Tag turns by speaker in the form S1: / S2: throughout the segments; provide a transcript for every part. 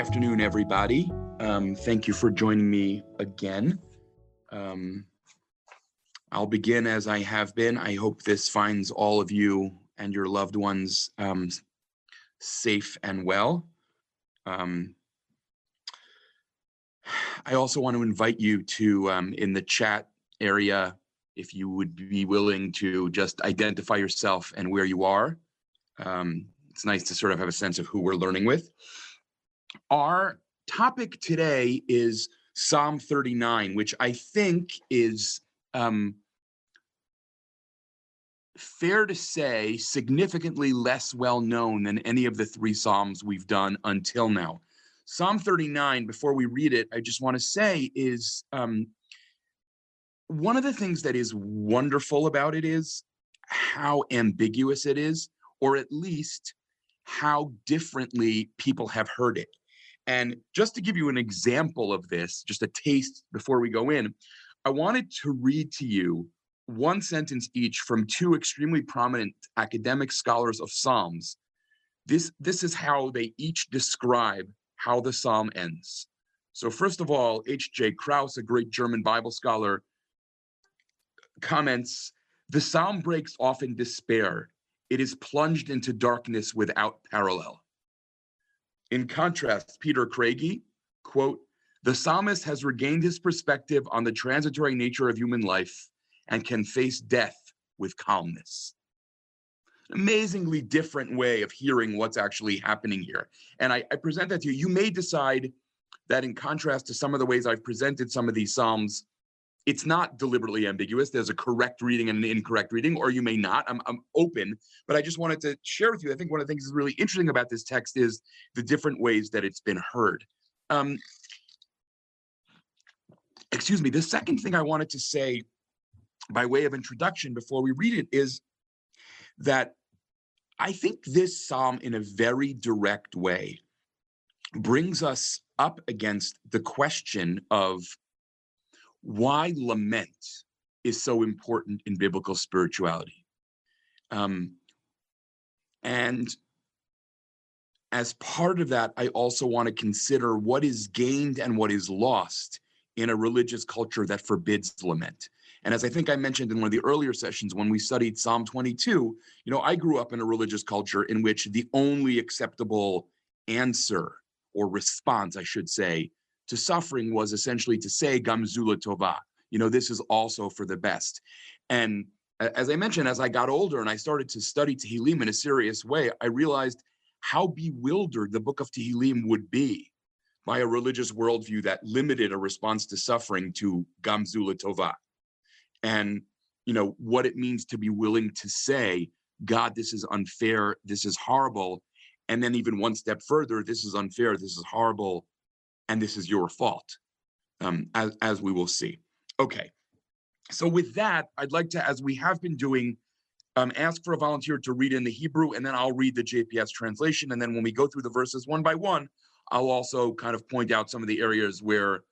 S1: afternoon, everybody. Um, thank you for joining me again. Um, I'll begin as I have been. I hope this finds all of you and your loved ones um, safe and well. Um, I also want to invite you to, um, in the chat area, if you would be willing to just identify yourself and where you are. Um, it's nice to sort of have a sense of who we're learning with. Our topic today is Psalm 39, which I think is um, fair to say significantly less well known than any of the three Psalms we've done until now. Psalm 39, before we read it, I just want to say is um, one of the things that is wonderful about it is how ambiguous it is, or at least how differently people have heard it. And just to give you an example of this, just a taste before we go in, I wanted to read to you one sentence each from two extremely prominent academic scholars of Psalms. This, this is how they each describe how the Psalm ends. So first of all, H.J. Kraus, a great German Bible scholar, comments, the Psalm breaks off in despair. It is plunged into darkness without parallel. In contrast, Peter Craigie, quote, the psalmist has regained his perspective on the transitory nature of human life and can face death with calmness. Amazingly different way of hearing what's actually happening here. And I, I present that to you. You may decide that in contrast to some of the ways I've presented some of these Psalms, it's not deliberately ambiguous. There's a correct reading and an incorrect reading, or you may not. I'm, I'm open, but I just wanted to share with you. I think one of the things that's really interesting about this text is the different ways that it's been heard. Um, excuse me. The second thing I wanted to say by way of introduction before we read it is that I think this psalm, in a very direct way, brings us up against the question of why lament is so important in biblical spirituality. Um, and as part of that, I also want to consider what is gained and what is lost in a religious culture that forbids lament. And as I think I mentioned in one of the earlier sessions when we studied Psalm 22, you know, I grew up in a religious culture in which the only acceptable answer or response, I should say, to suffering was essentially to say gamzula tova. You know, this is also for the best. And as I mentioned, as I got older and I started to study Tehillim in a serious way, I realized how bewildered the book of Tehillim would be by a religious worldview that limited a response to suffering to gamzula tova. And, you know, what it means to be willing to say, God, this is unfair, this is horrible. And then even one step further, this is unfair, this is horrible, and this is your fault, um, as, as we will see. Okay, so with that, I'd like to, as we have been doing, um, ask for a volunteer to read in the Hebrew, and then I'll read the JPS translation. And then when we go through the verses one by one, I'll also kind of point out some of the areas where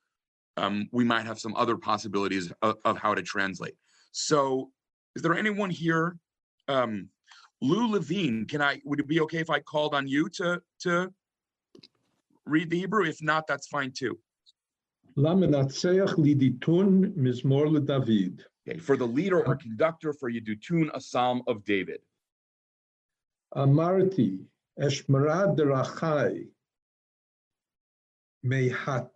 S1: um, we might have some other possibilities of, of, how to translate. So is there anyone here? Um, Lou Levine, can I, would it be okay if I called on you to, to read the Hebrew. If not, that's fine too. Okay, for the leader or conductor, for you to tune a psalm of David.
S2: Amarti, Eshmara derachai, mehatevo.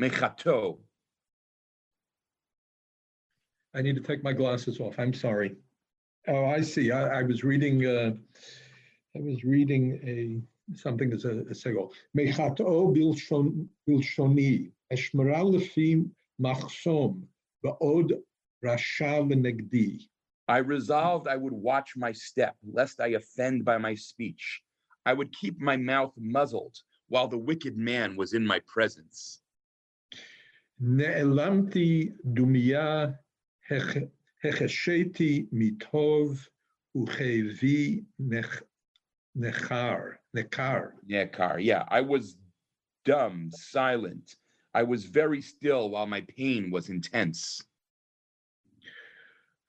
S1: Mechato.
S2: I need to take my glasses off. I'm sorry. Oh, I see. I, I was reading. Uh, I was reading a something that's a, a segol. Mechato bilshoni eshmera lefi machsom ba'od rasha v'negdi.
S1: I resolved I would watch my step, lest I offend by my speech. I would keep my mouth muzzled while the wicked man was in my presence.
S2: Ne'elamti dumia hechesheti mitov uchevi nechar. Nekar.
S1: Nekar, yeah. I was dumb, silent. I was very still while my pain was intense.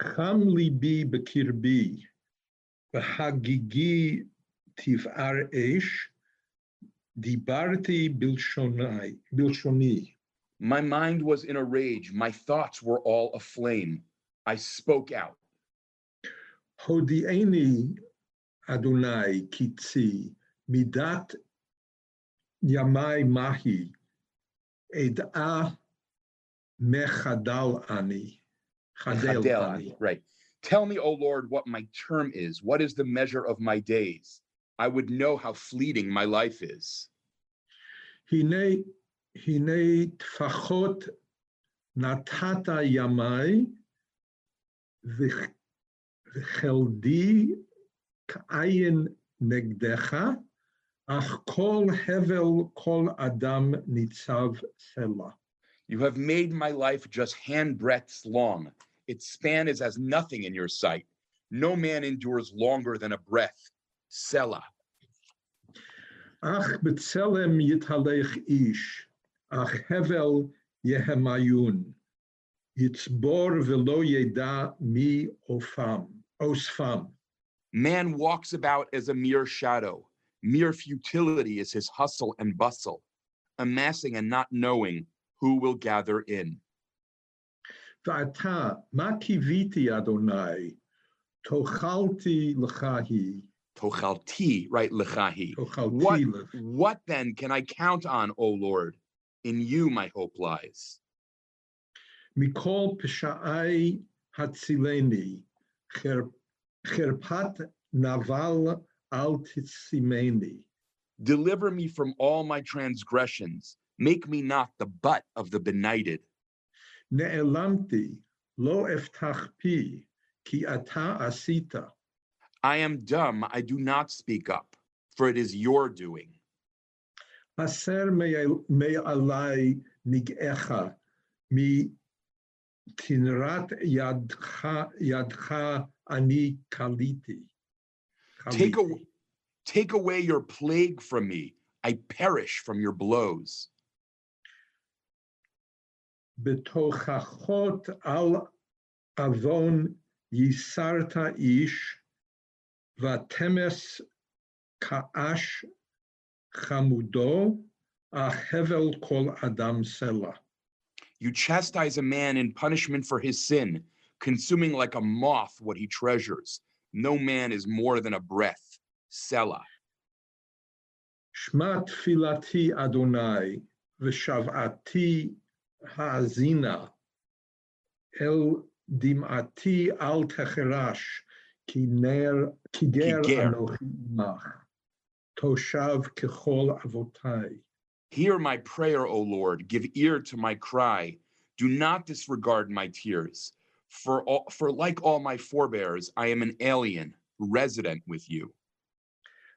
S2: Cham libi bekirbi, v'hagigi tif'ar esh, דיברתי בלשוני, בלשוני,
S1: My mind was in a rage. My thoughts were all aflame. I spoke out.
S2: הודיעני אדוני קצי, Midat Yamai Mahi Eda Mechadal Ani.
S1: Chadel
S2: Ani.
S1: Right. Tell me, O Lord, what my term is. What is the measure of my days? I would know how fleeting my life is.
S2: Hine hine tfachot natata yamai v'cheldi k'ayin negdecha Ach kol hevel kol adam nitzav sela.
S1: You have made my life just handbreadths long. Its span is as nothing in your sight. No man endures longer than a breath. Selah.
S2: Ach b'tzelem yitalech ish, ach hevel yehemayun, yitzbor velo yeda mi ofam, osfam.
S1: Man walks about as a mere shadow. Mere futility is his hustle and bustle, amassing and not knowing who will gather in.
S2: Adonai, tochalti.
S1: Tochalti, right, lechahi. What, what then can I count on, O Lord? In you my hope lies.
S2: Mikol pesha'ai hatzileni, cherpat naval
S1: Deliver me from all my transgressions. Make me not the butt of the benighted.
S2: Ne'elamti, lo eftachpi, ki ata asita.
S1: I am dumb, I do not speak up, for it is your doing.
S2: Aser me'alai nig'echa, mi tinrat yadcha ani kaliti. כליתי.
S1: Take a-
S2: כליתי.
S1: Take away your plague from me. I perish from your blows.
S2: בתוכחות על עוון ייסרת איש, ותמס כאש חמודו, אך הבל כל אדם סלע.
S1: You chastise a man in punishment for his sin, consuming like a moth what he treasures. no man is more than a breath. Selah.
S2: Shma filati Adonai v'shavati hazina el dim'ati al techerash ki
S1: ner
S2: ki mach toshav kechol avotai.
S1: Hear my prayer, O Lord, give ear to my cry. Do not disregard my tears. For all, for like all my forebears, I am an alien resident with you.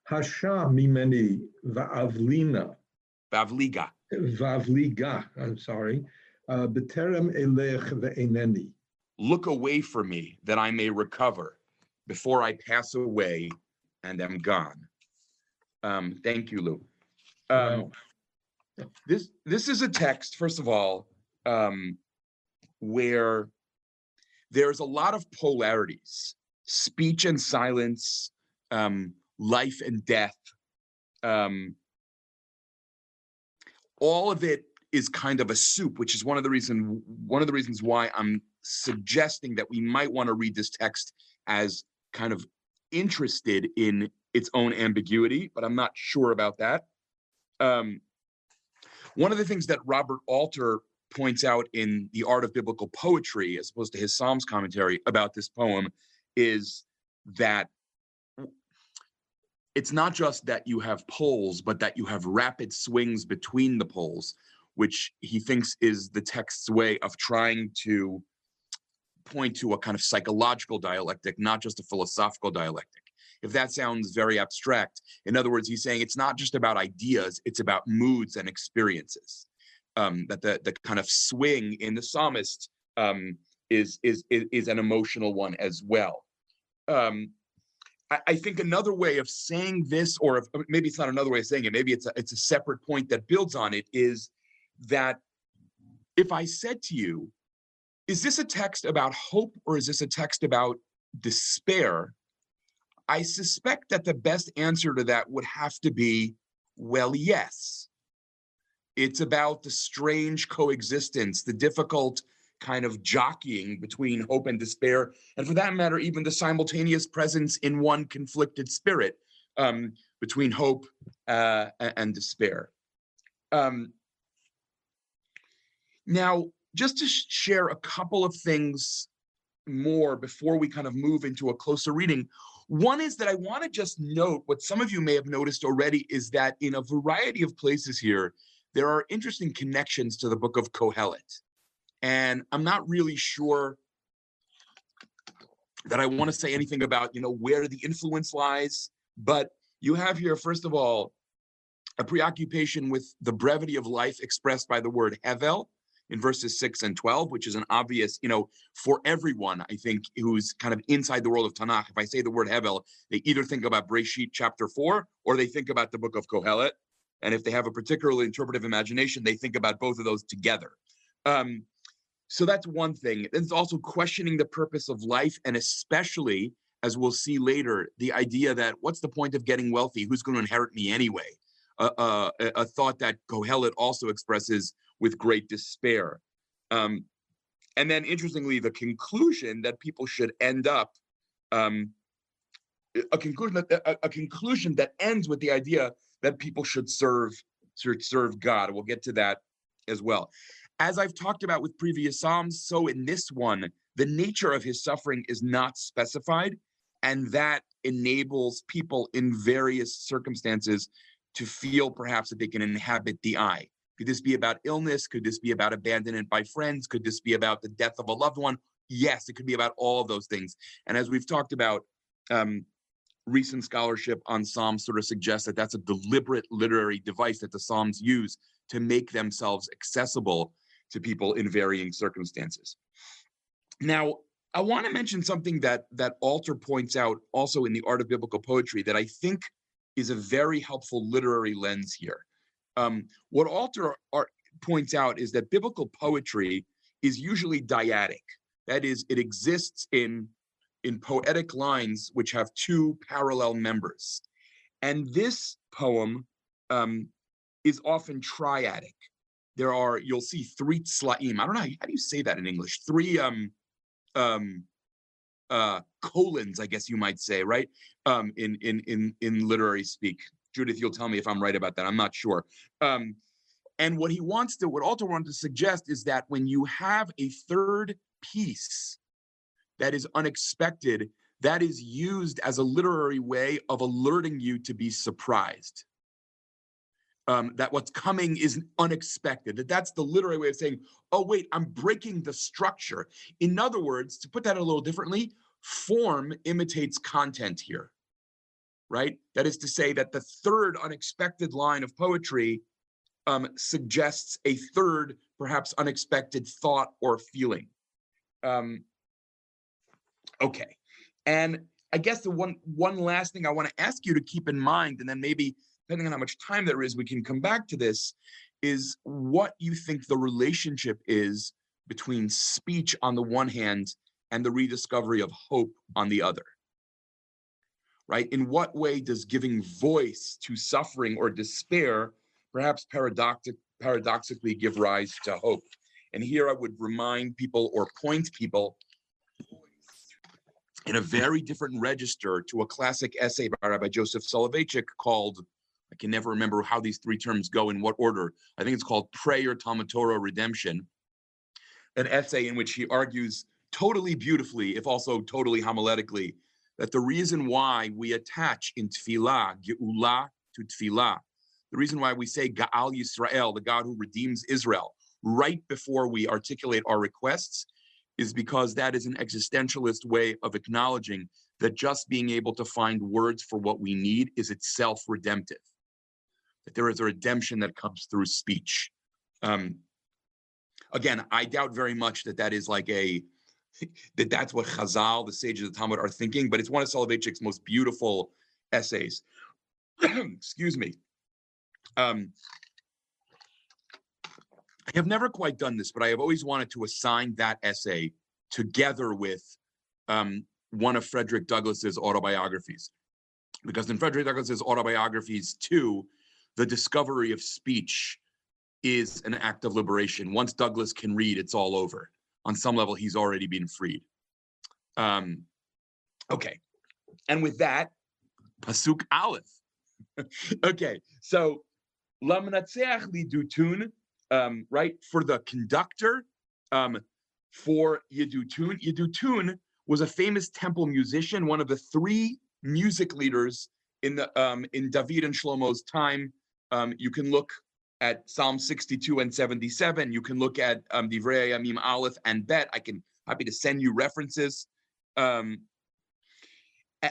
S2: Hasha mimeni va'avlina.
S1: Vavliga.
S2: Vavliga, I'm sorry. Uh, Beterem elech ve'eneni.
S1: Look away from me that I may recover before I pass away and am gone. Um, thank you, Lou. Um. This this is a text, first of all, um, where there's a lot of polarities speech and silence um life and death um all of it is kind of a soup which is one of the reason one of the reasons why i'm suggesting that we might want to read this text as kind of interested in its own ambiguity but i'm not sure about that. Um one of the things that Robert Alter points out in The Art of Biblical Poetry, as opposed to his Psalms commentary about this poem, is that it's not just that you have poles, but that you have rapid swings between the poles, which he thinks is the text's way of trying to point to a kind of psychological dialectic, not just a philosophical dialectic. If that sounds very abstract, in other words, he's saying it's not just about ideas, it's about moods and experiences. Um, that the the kind of swing in the psalmist um, is, is is an emotional one as well. Um, I, I think another way of saying this, or if, maybe it's not another way of saying it, maybe it's a, it's a separate point that builds on it, is that if I said to you, is this a text about hope or is this a text about despair? I suspect that the best answer to that would have to be Well, yes. It's about the strange coexistence, the difficult kind of jockeying between hope and despair, and for that matter, even the simultaneous presence in one conflicted spirit um, between hope uh, and despair. Um, now, just to sh- share a couple of things more before we kind of move into a closer reading. One is that I want to just note what some of you may have noticed already is that in a variety of places here, there are interesting connections to the book of Kohelet. And I'm not really sure that I want to say anything about, you know, where the influence lies, but you have here, first of all, a preoccupation with the brevity of life expressed by the word hevel in verses 6 and 12, which is an obvious, you know, for everyone, I think, who's kind of inside the world of Tanakh. If I say the word hevel, they either think about Breshit chapter 4 or they think about the book of Kohelet. And if they have a particularly interpretive imagination, they think about both of those together. Um, so that's one thing. It's also questioning the purpose of life, and especially, as we'll see later, the idea that what's the point of getting wealthy? Who's going to inherit me anyway? Uh, uh, a, thought that Kohelet also expresses with great despair. Um, and then, interestingly, the conclusion that people should end up um, a conclusion that a conclusion that ends with the idea that people should serve should serve God. We'll get to that as well. As I've talked about with previous psalms, so in this one, the nature of his suffering is not specified, and that enables people in various circumstances to feel perhaps that they can inhabit the eye. Could this be about illness? Could this be about abandonment by friends? Could this be about the death of a loved one? Yes, it could be about all of those things. And as we've talked about, um, recent scholarship on Psalms sort of suggests that that's a deliberate literary device that the Psalms use to make themselves accessible to people in varying circumstances. Now, I want to mention something that that Alter points out also in the Art of Biblical Poetry that I think is a very helpful literary lens here. Um, what Alter points out is that biblical poetry is usually dyadic. That is, it exists in in poetic lines which have two parallel members. And this poem um, is often triadic. There are, you'll see three tzlaim. I don't know, how, how do you say that in English? Three um, um, uh, colons, I guess you might say, right? Um, in, in, in, in literary speak. Judith, you'll tell me if I'm right about that. I'm not sure. Um, and what he wants to, what Alter wanted to suggest is that when you have a third piece that is unexpected, that is used as a literary way of alerting you to be surprised. Um, that what's coming is unexpected, that that's the literary way of saying, oh, wait, I'm breaking the structure. In other words, to put that a little differently, form imitates content here, right? That is to say that the third unexpected line of poetry um, suggests a third, perhaps unexpected thought or feeling. Um, Okay. And I guess the one one last thing I want to ask you to keep in mind, and then maybe depending on how much time there is, we can come back to this, is what you think the relationship is between speech on the one hand and the rediscovery of hope on the other. Right? In what way does giving voice to suffering or despair perhaps paradoxic, paradoxically give rise to hope? And here I would remind people or point people in a very different register to a classic essay by Rabbi Joseph Soloveitchik called, I can never remember how these three terms go in what order. I think it's called Prayer, Talmud Torah, Redemption, an essay in which he argues totally beautifully, if also totally homiletically, that the reason why we attach in tefillah, geula to tefillah, the reason why we say Gaal Yisrael, the God who redeems Israel, right before we articulate our requests, is because that is an existentialist way of acknowledging that just being able to find words for what we need is itself redemptive. That there is a redemption that comes through speech. Um, again, I doubt very much that that is like a that that's what Chazal, the sages of the Talmud, are thinking. But it's one of Soloveitchik's most beautiful essays. Excuse me. Um, I have never quite done this, but I have always wanted to assign that essay together with um, one of Frederick Douglass's autobiographies. Because in Frederick Douglass's autobiographies, too, the discovery of speech is an act of liberation. Once Douglass can read, it's all over. On some level, he's already been freed. Um, okay, and with that, pasuk aleph. okay, so lamnatzeach lidutun, um, right for the conductor, um, for Yedutun. Yedutun was a famous temple musician, one of the three music leaders in the um, in David and Shlomo's time. Um, you can look at Psalm 62 and 77. You can look at um, Divrei Yamim Aleph and Bet. I can happy to send you references. Um,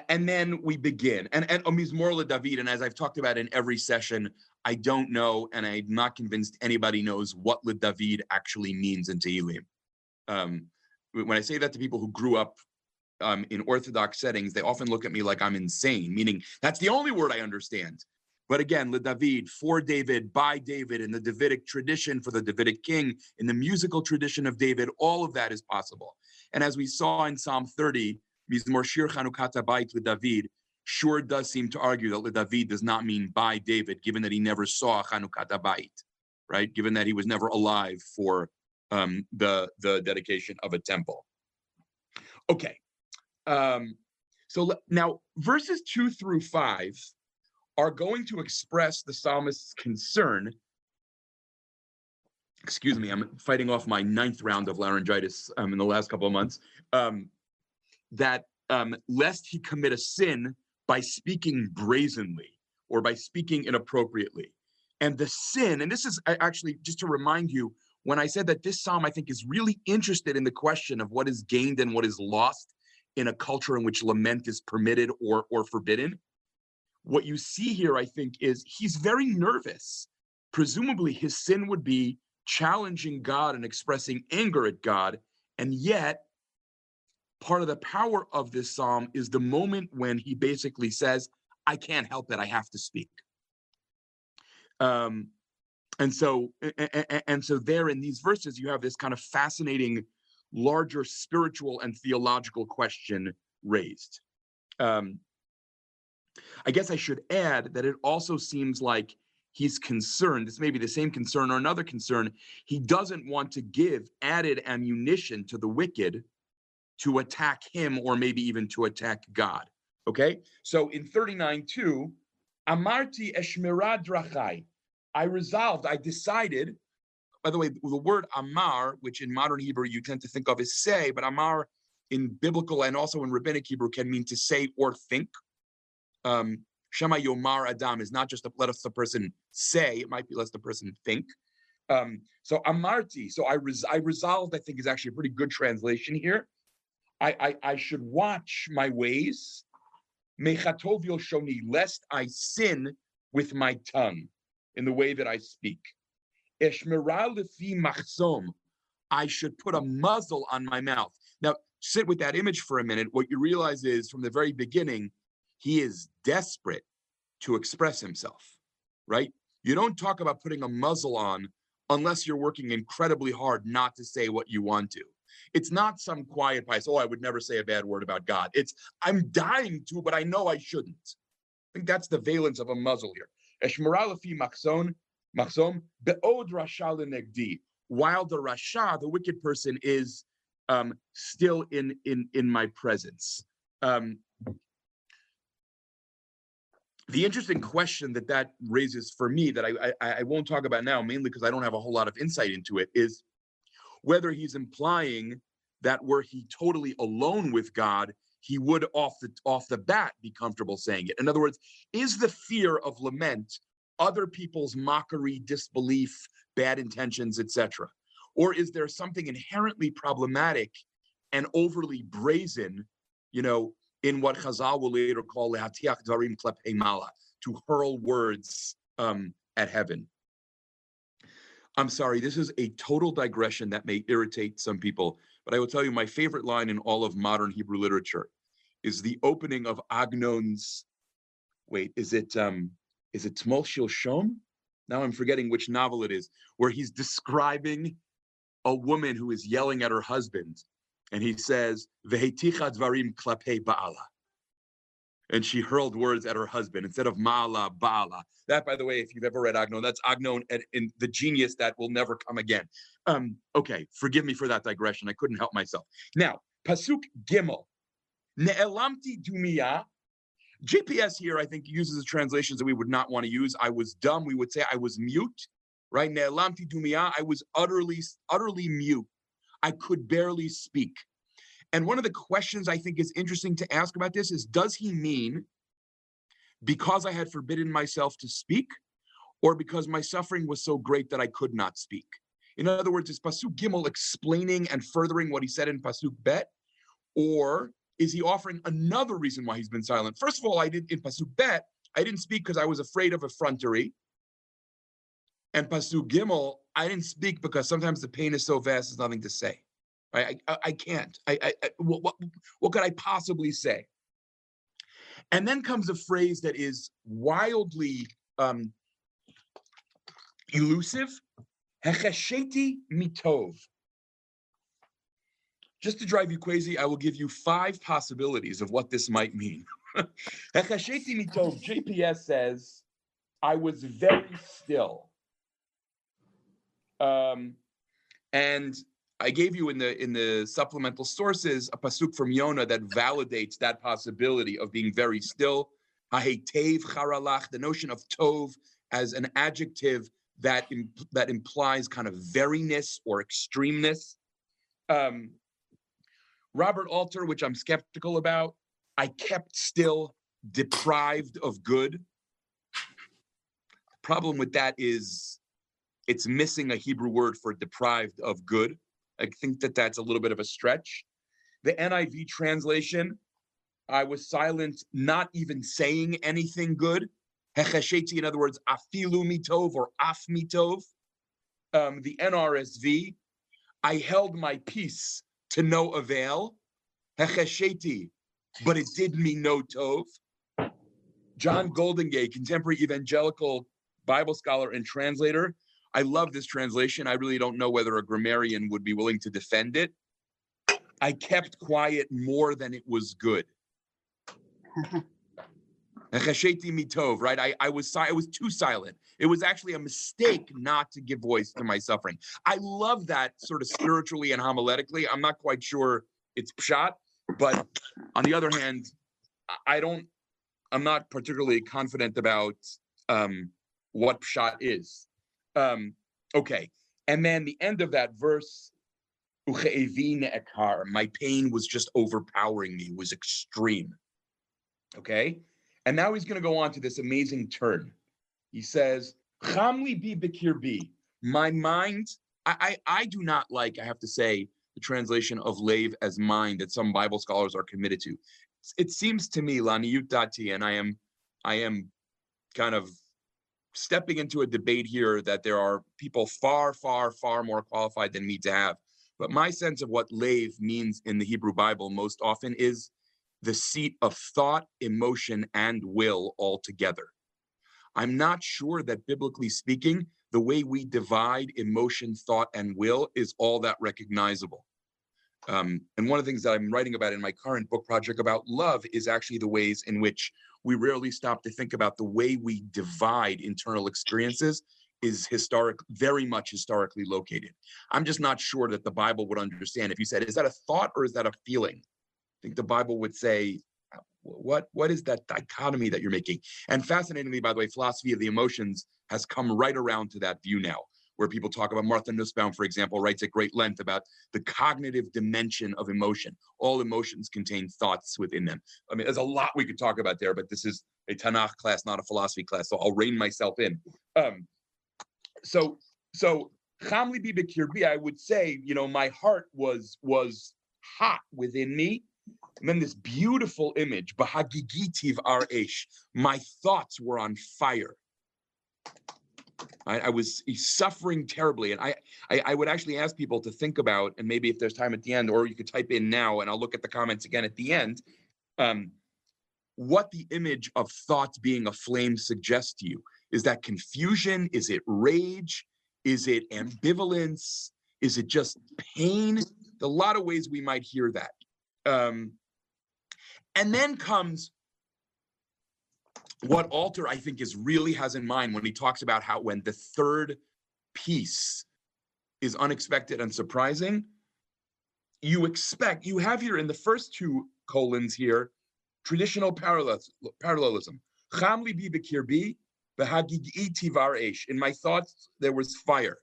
S1: and then we begin. And and Omizmor David. And as I've talked about in every session, I don't know, and I'm not convinced anybody knows what Le David actually means in Tehillim. Um, when I say that to people who grew up um, in Orthodox settings, they often look at me like I'm insane, meaning that's the only word I understand. But again, Le David, for David, by David, in the Davidic tradition, for the Davidic king, in the musical tradition of David, all of that is possible. And as we saw in Psalm 30, Mizmor Shir Chanukat Habayit Le David, sure does seem to argue that Le David does not mean by David, given that he never saw Chanukat Habayit, right? Given that he was never alive for um, the the dedication of a temple. Okay, um, so now verses two through five are going to express the psalmist's concern. Excuse me, I'm fighting off my ninth round of laryngitis um, in the last couple of months. Um, that um, lest he commit a sin by speaking brazenly or by speaking inappropriately. And the sin, and this is actually just to remind you, when I said that this psalm, I think, is really interested in the question of what is gained and what is lost in a culture in which lament is permitted or, or forbidden. What you see here, I think, is he's very nervous. Presumably, his sin would be challenging God and expressing anger at God. And yet, part of the power of this psalm is the moment when he basically says, I can't help it, I have to speak. Um, and so and so there in these verses you have this kind of fascinating larger spiritual and theological question raised um, i guess i should add that it also seems like he's concerned this may be the same concern or another concern he doesn't want to give added ammunition to the wicked to attack him or maybe even to attack god okay so in 39 2 amarti eshmirad drachai I resolved, I decided, by the way, the word Amar, which in modern Hebrew you tend to think of as say, but Amar in biblical and also in rabbinic Hebrew can mean to say or think. Um, Shema Yomar Adam is not just to let us the person say, it might be let us the person think. Um, so Amarti, so I, res- I resolved, I think is actually a pretty good translation here. I, I, I should watch my ways, Mechatov Yoshoni, lest I sin with my tongue in the way that I speak. Eshmeral lefi machzom. I should put a muzzle on my mouth. Now, sit with that image for a minute. What you realize is from the very beginning, he is desperate to express himself, right? You don't talk about putting a muzzle on unless you're working incredibly hard not to say what you want to. It's not some quiet place. Oh, I would never say a bad word about God. It's I'm dying to, but I know I shouldn't. I think that's the valence of a muzzle here. While the rasha, the wicked person, is um, still in in in my presence. Um, the interesting question that that raises for me that I I, I won't talk about now, mainly because I don't have a whole lot of insight into it, is whether he's implying that were he totally alone with God, he would off the off the bat be comfortable saying it. In other words, is the fear of lament other people's mockery, disbelief, bad intentions, etc., or is there something inherently problematic and overly brazen, you know, in what Chazal will later call le'atiach darim klepei mala, to hurl words um, at heaven? I'm sorry, this is a total digression that may irritate some people, but I will tell you my favorite line in all of modern Hebrew literature is the opening of Agnon's. Wait, is it um is it Tmol Shil Shom? Now I'm forgetting which novel it is, where he's describing a woman who is yelling at her husband, and he says, "Veheticha dvarim klapei ba'ala." And she hurled words at her husband instead of mala bala. That, by the way, if you've ever read Agnon, that's Agnon and, and the genius that will never come again. Um, okay, forgive me for that digression. I couldn't help myself. Now, pasuk gimel, ne'elamti dumia. JPS here, I think, uses the translations that we would not want to use. I was dumb. We would say I was mute, right? Ne'elamti dumia. I was utterly, utterly mute. I could barely speak. And one of the questions I think is interesting to ask about this is Does he mean because I had forbidden myself to speak, or because my suffering was so great that I could not speak? In other words, is Pasuk Gimel explaining and furthering what he said in Pasuk Bet, or is he offering another reason why he's been silent? First of all, I did in Pasuk Bet, I didn't speak because I was afraid of effrontery. And Pasuk Gimel, I didn't speak because sometimes the pain is so vast, there's nothing to say. I, I, I can't. I, I, I what, what, what could I possibly say? And then comes a phrase that is wildly um, elusive. Hechesheti mitov. Just to drive you crazy, I will give you five possibilities of what this might mean. Hechesheti mitov. JPS says, "I was very still." Um, and I gave you in the in the supplemental sources a pasuk from Yonah that validates that possibility of being very still. Charalach, the notion of tov as an adjective that imp- that implies kind of veriness or extremeness. Um, Robert Alter, which I'm skeptical about, I kept still, deprived of good. The Problem with that is it's missing a Hebrew word for deprived of good. I think that that's a little bit of a stretch. The NIV translation, I was silent, not even saying anything good. Hechesheti, in other words, afilu mitov or af mitov. Um, the NRSV, I held my peace to no avail. Hechesheti, but it did me no tov. John Goldingay, contemporary evangelical Bible scholar and translator, I love this translation. I really don't know whether a grammarian would be willing to defend it. I kept quiet more than it was good. mitov, right? I, I was I was too silent. It was actually a mistake not to give voice to my suffering. I love that sort of spiritually and homiletically. I'm not quite sure it's pshat, but on the other hand, I- don't. I'm not particularly confident about um, what pshat is. Um, okay. And then the end of that verse, my pain was just overpowering me, was extreme. Okay. And now he's going to go on to this amazing turn. He says. My mind, I, I, I do not like, I have to say, the translation of lave as mind that some Bible scholars are committed to. It seems to me, Laniyut Dati, and I am, I am kind of stepping into a debate here that there are people far, far, far more qualified than me to have. But my sense of what lave means in the Hebrew Bible most often is the seat of thought, emotion, and will all together. I'm not sure that biblically speaking, the way we divide emotion, thought, and will is all that recognizable. Um, and one of the things that I'm writing about in my current book project about love is actually the ways in which we rarely stop to think about the way we divide internal experiences is historic, very much historically located. I'm just not sure that the Bible would understand if you said, is that a thought or is that a feeling? I think the Bible would say, what what is that dichotomy that you're making? And fascinatingly, by the way, philosophy of the emotions has come right around to that view now, where people talk about Martha Nussbaum, for example, writes at great length about the cognitive dimension of emotion. All emotions contain thoughts within them. I mean, there's a lot we could talk about there, but this is a Tanakh class, not a philosophy class, so I'll rein myself in. Um, so, so Chamli Bibikirbi, I would say, you know, my heart was was hot within me. And then this beautiful image, Bahagigitiv Aresh, my thoughts were on fire. I, I was suffering terribly. And I, I, I would actually ask people to think about, and maybe if there's time at the end, or you could type in now, and I'll look at the comments again at the end, um, what the image of thoughts being a flame suggests to you. Is that confusion? Is it rage? Is it ambivalence? Is it just pain? A lot of ways we might hear that. Um, and then comes what Alter, I think, is really has in mind when he talks about how when the third piece is unexpected and surprising, you expect, you have here in the first two colons here, traditional parallelism. Cham libi b'kirbi, v'hagigi tivar esh. In my thoughts, there was fire.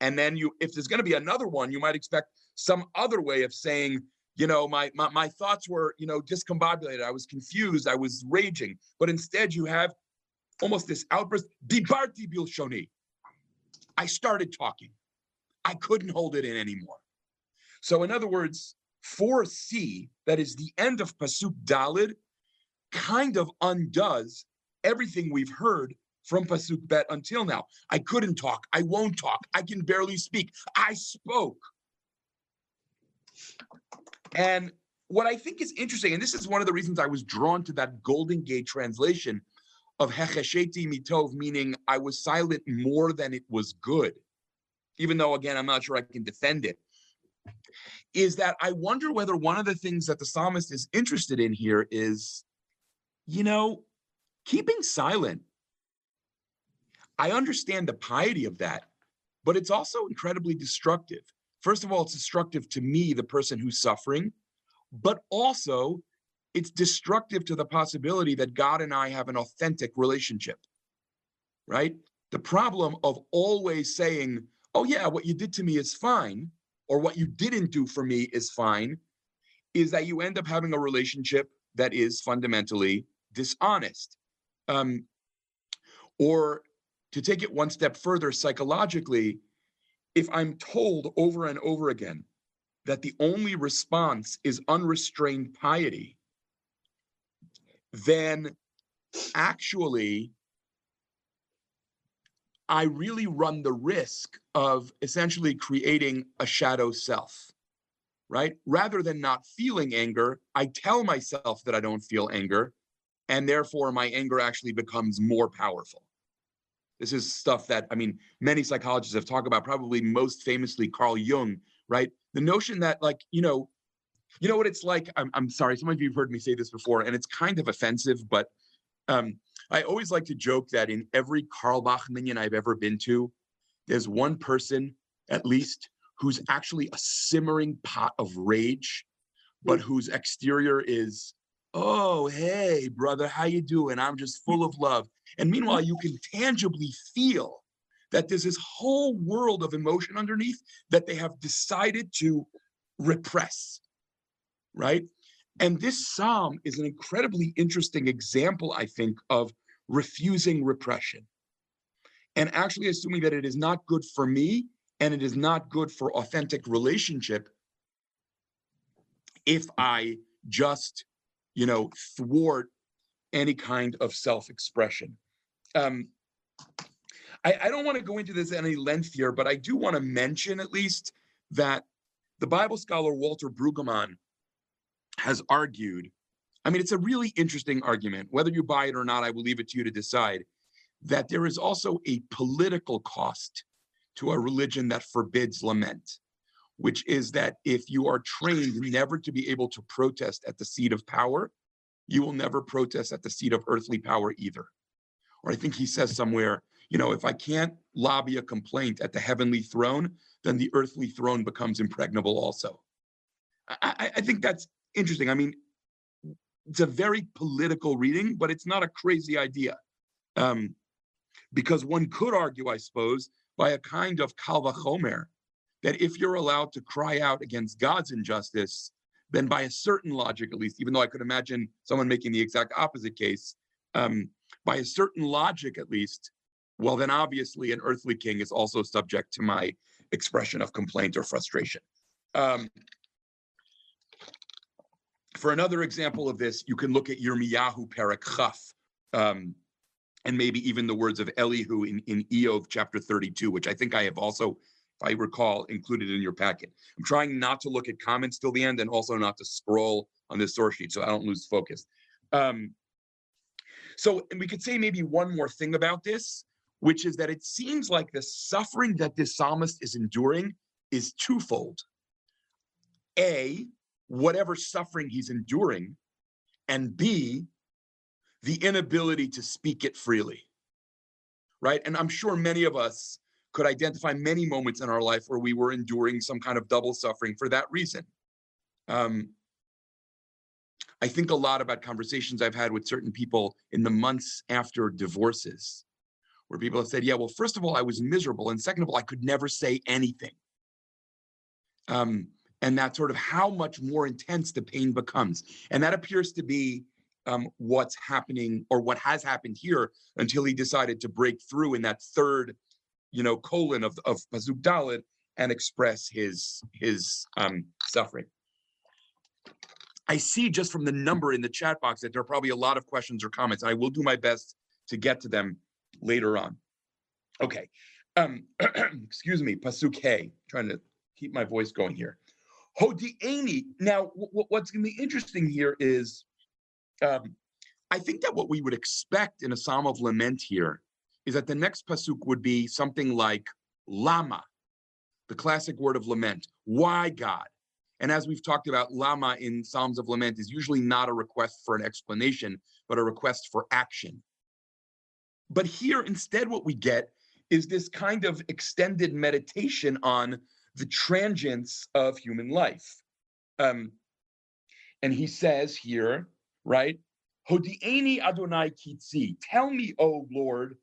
S1: And then you, if there's going to be another one, you might expect some other way of saying, you know, my, my my thoughts were, you know, discombobulated. I was confused. I was raging. But instead, you have almost this outburst. Dibarti bilshoni. I started talking. I couldn't hold it in anymore. So, in other words, 4c, that is the end of Pasuk Dalid, kind of undoes everything we've heard from Pasuk Bet until now. I couldn't talk. I won't talk. I can barely speak. I spoke. And what I think is interesting, and this is one of the reasons I was drawn to that Goldingay translation of Hechesheti Mitov, meaning I was silent more than it was good, even though, again, I'm not sure I can defend it, is that I wonder whether one of the things that the psalmist is interested in here is, you know, keeping silent. I understand the piety of that, but it's also incredibly destructive. First of all, it's destructive to me, the person who's suffering, but also it's destructive to the possibility that God and I have an authentic relationship, right? The problem of always saying, oh, yeah, what you did to me is fine, or what you didn't do for me is fine, is that you end up having a relationship that is fundamentally dishonest. Um, or to take it one step further psychologically, if I'm told over and over again that the only response is unrestrained piety, then actually I really run the risk of essentially creating a shadow self, right? Rather than not feeling anger, I tell myself that I don't feel anger, and therefore my anger actually becomes more powerful. This is stuff that, I mean, many psychologists have talked about, probably most famously Carl Jung, right? The notion that, like, you know, you know what it's like. I'm, I'm sorry, some of you have heard me say this before, and it's kind of offensive, but um, I always like to joke that in every Carlebach minyan I've ever been to, there's one person at least who's actually a simmering pot of rage, but whose exterior is, oh, hey, brother, how you doing? I'm just full of love. And meanwhile, you can tangibly feel that there's this whole world of emotion underneath that they have decided to repress, right? And this psalm is an incredibly interesting example, I think, of refusing repression and actually assuming that it is not good for me and it is not good for authentic relationship if I just, you know, thwart any kind of self-expression. Um, I, I don't want to go into this any lengthier, but I do want to mention at least that the Bible scholar Walter Brueggemann has argued, I mean, it's a really interesting argument. Whether you buy it or not, I will leave it to you to decide that there is also a political cost to a religion that forbids lament, which is that if you are trained never to be able to protest at the seat of power, you will never protest at the seat of earthly power either. Or I think he says somewhere, you know, if I can't lobby a complaint at the heavenly throne, then the earthly throne becomes impregnable also. I, I, think that's interesting. I mean, it's a very political reading, but it's not a crazy idea. Um, because one could argue, I suppose, by a kind of kal vachomer, that if you're allowed to cry out against God's injustice, then by a certain logic, at least, even though I could imagine someone making the exact opposite case, um, by a certain logic, at least, well, then obviously an earthly king is also subject to my expression of complaint or frustration. Um, for another example of this, you can look at Yirmiyahu Perak Chaf, um, and maybe even the words of Elihu in, in Eov chapter 32, which I think I have also, if I recall, included in your packet. I'm trying not to look at comments till the end and also not to scroll on this source sheet so I don't lose focus. Um, so, and we could say maybe one more thing about this, which is that it seems like the suffering that this psalmist is enduring is twofold. A, whatever suffering he's enduring, and B, the inability to speak it freely. Right. And I'm sure many of us could identify many moments in our life where we were enduring some kind of double suffering for that reason. Um, I think a lot about conversations I've had with certain people in the months after divorces, where people have said, Yeah, well, first of all, I was miserable. And second of all, I could never say anything. Um, and that's sort of how much more intense the pain becomes. And that appears to be um, what's happening or what has happened here until he decided to break through in that third, you know, colon of, of Pasuk Dalet and express his his um, suffering. I see just from the number in the chat box that there are probably a lot of questions or comments. I will do my best to get to them later on. Okay. Um, excuse me, Pasuk Hey, trying to keep my voice going here. Hodi'eni. Now, what's going to be interesting here is um, I think that what we would expect in a psalm of lament here is that the next pasuk would be something like lama, the classic word of lament. Why God? And as we've talked about, lama in psalms of lament is usually not a request for an explanation, but a request for action. But here, instead, what we get is this kind of extended meditation on the transience of human life. Um, and he says here, right? Hodi'eni Adonai Kitzi. Tell me, O Lord,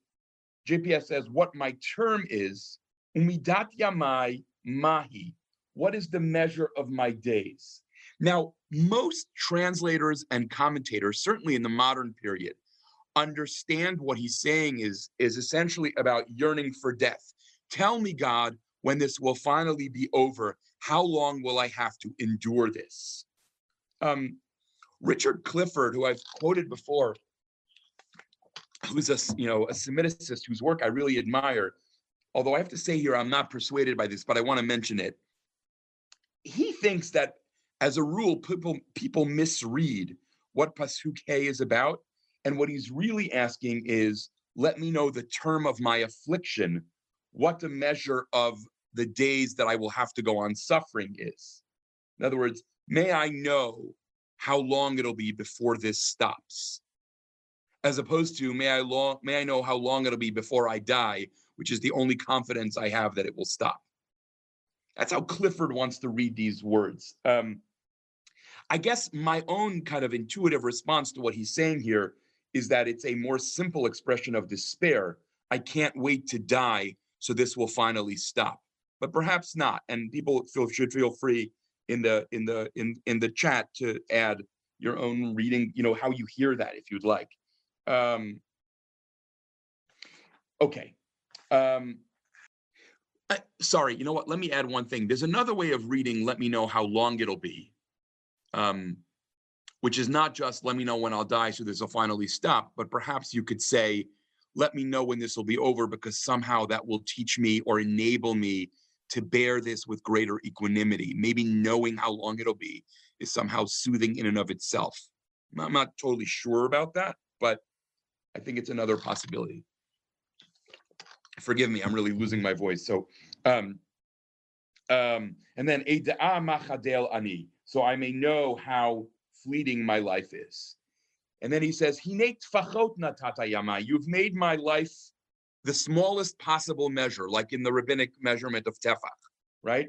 S1: JPS says, what my term is. Umidat Yamai Mahi. What is the measure of my days? Now, most translators and commentators, certainly in the modern period, understand what he's saying is, is essentially about yearning for death. Tell me, God, when this will finally be over, how long will I have to endure this? Um, Richard Clifford, who I've quoted before, who's a you know a Semiticist whose work I really admire, although I have to say here I'm not persuaded by this, but I want to mention it. He thinks that as a rule, people people misread what Pasuk is about, and what he's really asking is, let me know the term of my affliction, what the measure of the days that I will have to go on suffering is. In other words, may I know how long it'll be before this stops as opposed to may i long may i know how long it'll be before i die which is the only confidence i have that it will stop. That's how clifford wants to read these words. Um, i guess my own kind of intuitive response to what he's saying here is that it's a more simple expression of despair. I can't wait to die so this will finally stop. But perhaps not and people feel should feel free in the in the in in the chat to add your own reading you know how you hear that if you'd like um okay um I, sorry you know what let me add one thing there's another way of reading let me know how long it'll be um which is not just let me know when i'll die so this will finally stop but perhaps you could say let me know when this will be over because somehow that will teach me or enable me to bear this with greater equanimity. Maybe knowing how long it'll be is somehow soothing in and of itself. I'm not totally sure about that, but I think it's another possibility. Forgive me, I'm really losing my voice. So, um, um, and then ani, so I may know how fleeting my life is. And then he says, You've made my life the smallest possible measure, like in the rabbinic measurement of tefach, right?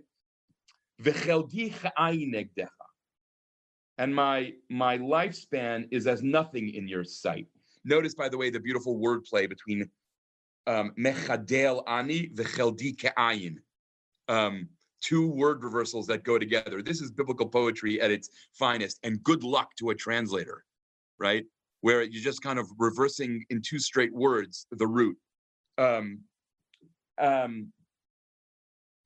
S1: And my my lifespan is as nothing in your sight. Notice, by the way, the beautiful wordplay between um, mechadel ani v'cheldi ke'ayin. Um, two word reversals that go together. This is biblical poetry at its finest, and good luck to a translator, right? Where you're just kind of reversing in two straight words the root um, um,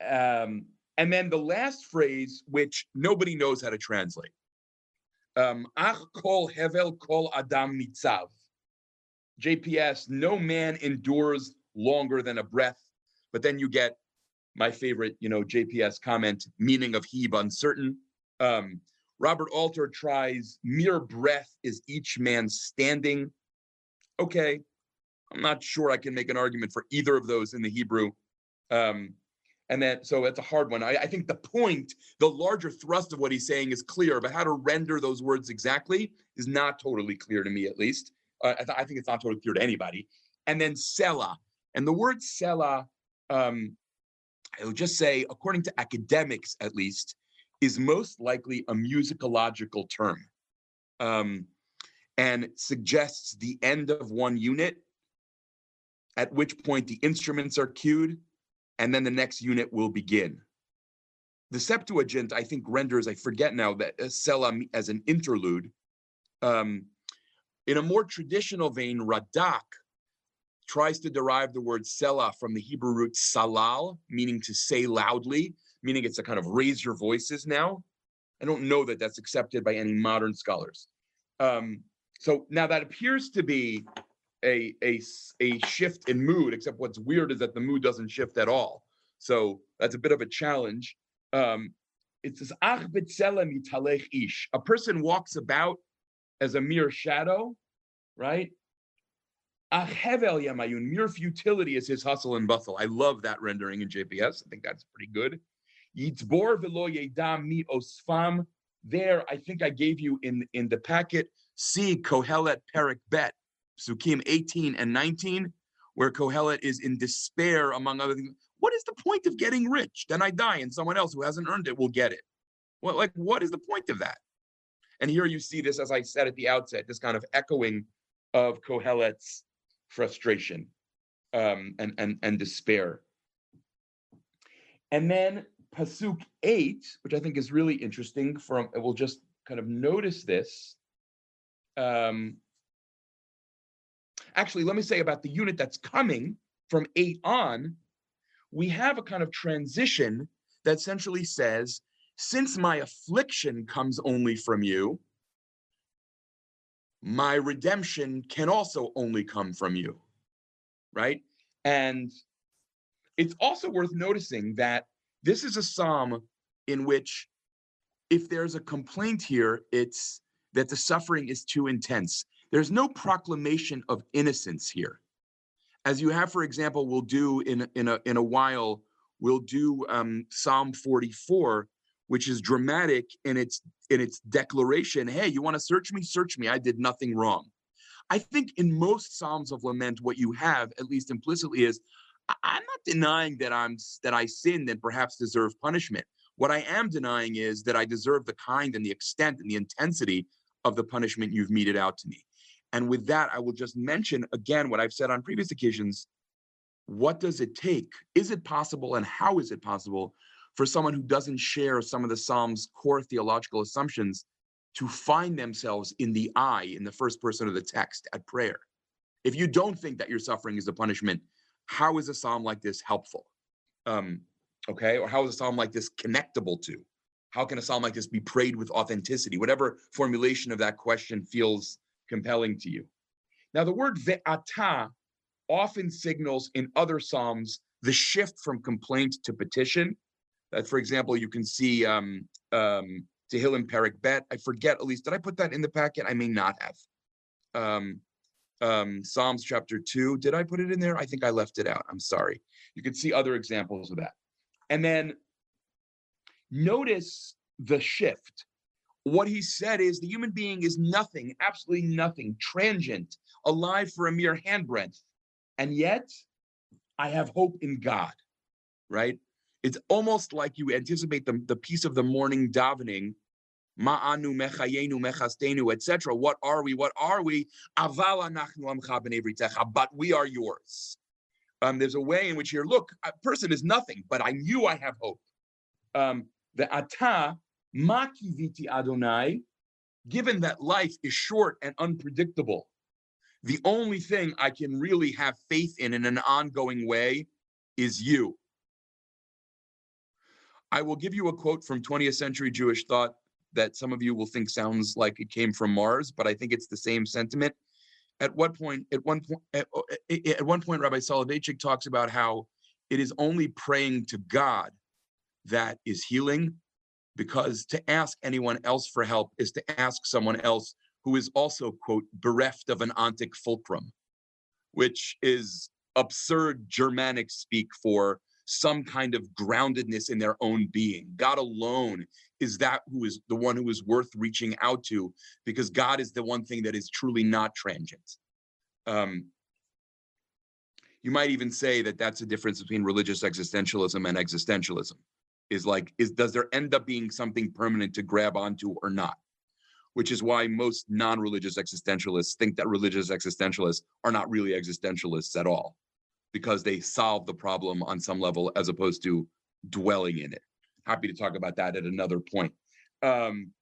S1: um, and then the last phrase, which nobody knows how to translate. Um, Ach kol hevel kol adam nitzav. JPS, no man endures longer than a breath. But then you get my favorite, you know, JPS comment, meaning of heeb uncertain. Um, Robert Alter tries mere breath is each man standing. Okay, I'm not sure I can make an argument for either of those in the Hebrew. Um, and then, so it's a hard one. I, I, think the point, the larger thrust of what he's saying is clear, but how to render those words exactly is not totally clear to me, at least. Uh, I, th- I think it's not totally clear to anybody. And then Sela. And the word Sela, um, I will just say, according to academics at least, is most likely a musicological term um, and suggests the end of one unit, at which point the instruments are cued, and then the next unit will begin. The Septuagint, I think, renders, I forget now, that uh, Sela as an interlude. Um, in a more traditional vein, Radak tries to derive the word Sela from the Hebrew root salal, meaning to say loudly, meaning it's a kind of raise your voices now. I don't know that that's accepted by any modern scholars. Um, so now that appears to be a, a, a shift in mood, except what's weird is that the mood doesn't shift at all. So that's a bit of a challenge. Um, it says, "Ach ish. A person walks about as a mere shadow, right? Ach hevel yamayun. Mere futility is his hustle and bustle. I love that rendering in JPS. I think that's pretty good. Yitzbor velo yedam mi osfam. There, I think I gave you in in the packet. See Kohelet Perek Bet, Psukim 18 and 19, where Kohelet is in despair, among other things. What is the point of getting rich? Then I die, and someone else who hasn't earned it will get it. Well, like, what is the point of that? And here you see this, as I said at the outset, this kind of echoing of Kohelet's frustration um, and, and, and despair. And then Pasuk 8, which I think is really interesting, from we'll just kind of notice this. Um, actually, let me say about the unit that's coming from 8 on, we have a kind of transition that essentially says, since my affliction comes only from you, my redemption can also only come from you. Right? And it's also worth noticing that this is a psalm in which, if there's a complaint here, it's that the suffering is too intense. There's no proclamation of innocence here. As you have, for example, we'll do in, in, a, in a while, we'll do um, Psalm 44, which is dramatic in its in its declaration. Hey, you want to search me? Search me. I did nothing wrong. I think in most Psalms of lament, what you have, at least implicitly, is I'm not denying that I'm that I sinned and perhaps deserve punishment. What I am denying is that I deserve the kind and the extent and the intensity of the punishment you've meted out to me. And with that, I will just mention again what I've said on previous occasions. What does it take? Is it possible, and how is it possible for someone who doesn't share some of the Psalm's core theological assumptions to find themselves in the I, in the first person of the text at prayer? If you don't think that your suffering is a punishment, how is a psalm like this helpful? Um, okay, or how is a psalm like this connectable to? How can a psalm like this be prayed with authenticity? Whatever formulation of that question feels compelling to you. Now, the word ve'ata often signals in other psalms the shift from complaint to petition. That, for example, you can see um, um, Tehillim Perek Bet. I forget, at least, did I put that in the packet? I may not have. Um, um, Psalms chapter 2. Did I put it in there? I think I left it out. I'm sorry. You can see other examples of that. And then notice the shift. What he said is the human being is nothing, absolutely nothing, transient, alive for a mere handbreadth. And yet, I have hope in God, right? It's almost like you anticipate the, the piece of the morning davening, Ma'anu mechayenu mechastenu, etc. What are we? What are we? Aval anachnu But we are yours. Um, there's a way in which here, look, a person is nothing, but I knew I have hope. Um, the ata makiviti Adonai, given that life is short and unpredictable, the only thing I can really have faith in in an ongoing way is you. I will give you a quote from 20th century Jewish thought that some of you will think sounds like it came from Mars, but I think it's the same sentiment. At what point, at one point, oh, at, at one point, Rabbi Soloveitchik talks about how it is only praying to God that is healing, because to ask anyone else for help is to ask someone else who is also, quote, bereft of an ontic fulcrum, which is absurd Germanic speak for some kind of groundedness in their own being. God alone is that who is the one who is worth reaching out to because God is the one thing that is truly not transient. Um, you might even say that that's a difference between religious existentialism and existentialism. Is like, is does there end up being something permanent to grab onto or not? Which is why most non-religious existentialists think that religious existentialists are not really existentialists at all, because they solve the problem on some level as opposed to dwelling in it. Happy to talk about that at another point. Um,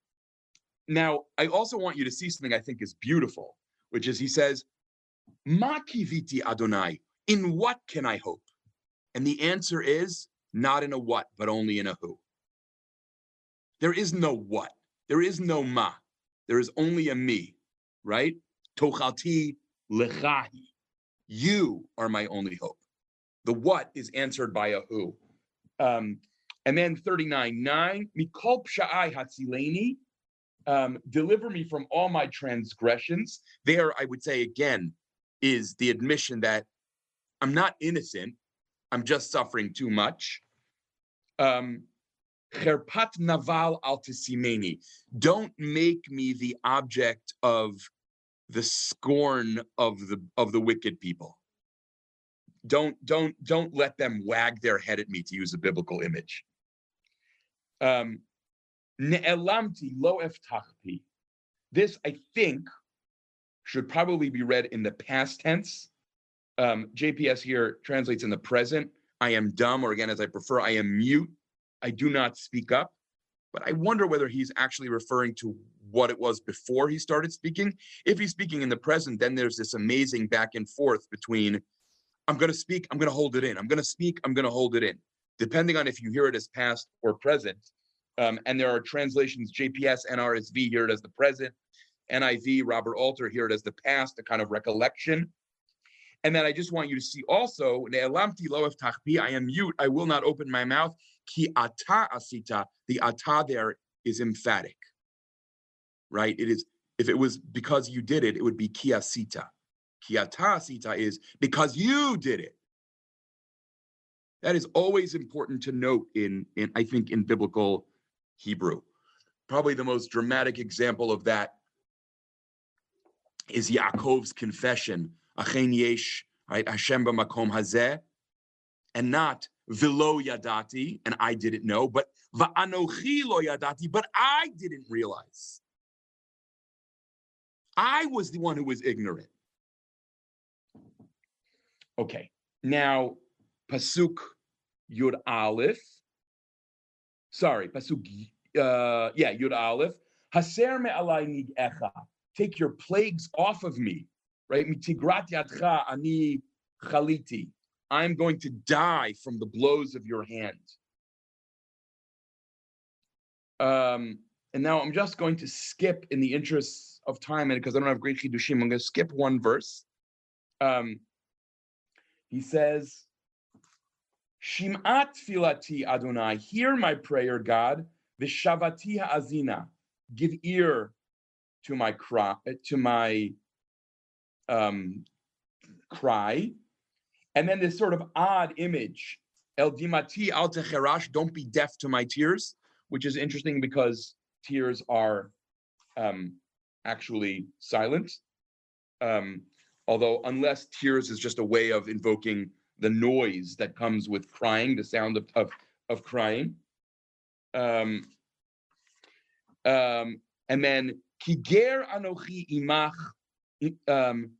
S1: now, I also want you to see something I think is beautiful, which is he says, Ma kiviti Adonai, in what can I hope? And the answer is not in a what, but only in a who. There is no what, there is no ma, there is only a me, right? Tochalti lechahi. You are my only hope. The what is answered by a who. Um, and then 39, 9, Mikol psha'ai hatzileni, um, deliver me from all my transgressions. There, I would say again, is the admission that I'm not innocent. I'm just suffering too much. Um, Cherpat naval al Don't make me the object of the scorn of the of the wicked people. Don't don't don't let them wag their head at me to use a biblical image. Um, lo. This, I think, should probably be read in the past tense. Um, JPS here translates in the present. I am dumb, or again, as I prefer, I am mute. I do not speak up. But I wonder whether he's actually referring to what it was before he started speaking. If he's speaking in the present, then there's this amazing back and forth between I'm going to speak, I'm going to hold it in. I'm going to speak, I'm going to hold it in. Depending on if you hear it as past or present, um, and there are translations, JPS, NRSV, hear it as the present, NIV, Robert Alter, hear it as the past, a kind of recollection. And then I just want you to see also, I am mute, I will not open my mouth. Ki ata asita, the ata there is emphatic, right? It is, if it was because you did it, it would be ki asita. Ki ata asita is because you did it. That is always important to note in, in I think, in biblical Hebrew. Probably the most dramatic example of that is Yaakov's confession, Achen Yesh, right, Hashem b'makom hazeh, and not Vilo Yadati, and I didn't know, but Va'anochi lo Yadati, but I didn't realize. I was the one who was ignorant. Okay, now Pasuk Yud Aleph sorry, pasuk, uh, yeah, Yud Aleph. Haser alai echa. Take your plagues off of me, right? Mitigrat yadcha ani chaliti. I'm going to die from the blows of your hand. Um, and now I'm just going to skip in the interests of time, and because I don't have great chidushim, I'm going to skip one verse. Um, he says, Shim'at filati Adonai, hear my prayer, God. Vishavati azina, give ear to my cry, to my um, cry. And then this sort of odd image, El dimati al techerash, don't be deaf to my tears, which is interesting because tears are um, actually silent. Um, although unless tears is just a way of invoking the noise that comes with crying, the sound of of, of crying. Um, um, and then kiger anochi imach um,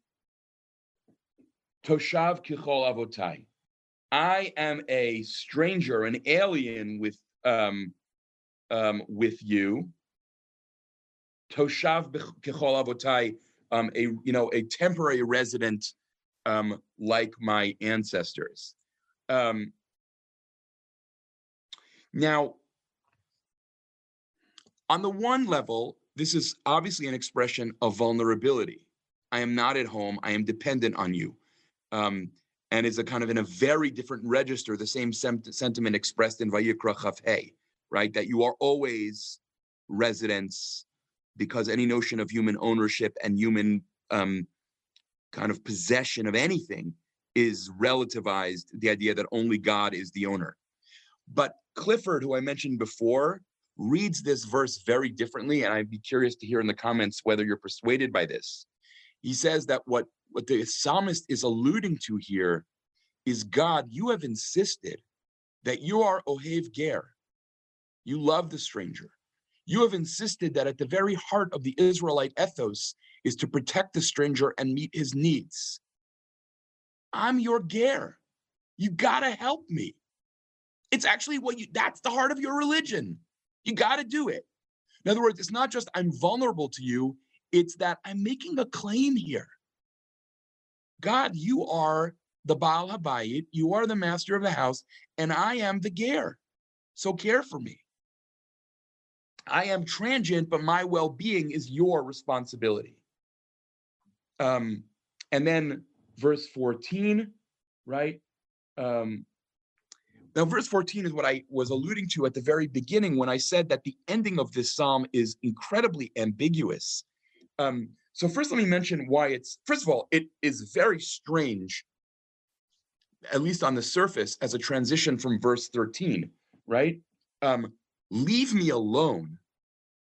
S1: toshav kichol avotai. I am a stranger, an alien with um, um, with you. Toshav kichol avotai, um, a you know a temporary resident um, like my ancestors. Um, now, on the one level, this is obviously an expression of vulnerability. I am not at home. I am dependent on you. Um, and is a kind of in a very different register, the same sem- sentiment expressed in Vayikra Chafhei, right? That you are always residents because any notion of human ownership and human um, kind of possession of anything is relativized the idea that only God is the owner. But Clifford, who I mentioned before, reads this verse very differently, and I'd be curious to hear in the comments whether you're persuaded by this. He says that what, what the psalmist is alluding to here is God, you have insisted that you are Ohev Ger. You love the stranger. You have insisted that at the very heart of the Israelite ethos is to protect the stranger and meet his needs. I'm your Ger. You gotta help me. It's actually what you, that's the heart of your religion. You gotta do it. In other words, it's not just I'm vulnerable to you, it's that I'm making a claim here. God, you are the Baal Habayit, you are the master of the house, and I am the Ger. So care for me. I am transient, but my well-being is your responsibility. Um, and then verse 14, right? Um, now, verse 14 is what I was alluding to at the very beginning when I said that the ending of this psalm is incredibly ambiguous. Um, so first, let me mention why it's, first of all, it is very strange, at least on the surface, as a transition from verse 13, right? Um, leave me alone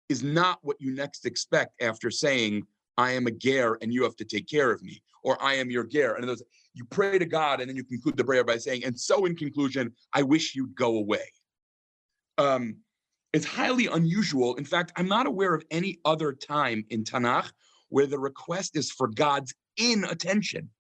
S1: is not what you next expect after saying, I am a ger and you have to take care of me, or I am your ger. And those, you pray to God and then you conclude the prayer by saying, and so in conclusion, I wish you'd go away. Um, it's highly unusual. In fact, I'm not aware of any other time in Tanakh where the request is for God's inattention.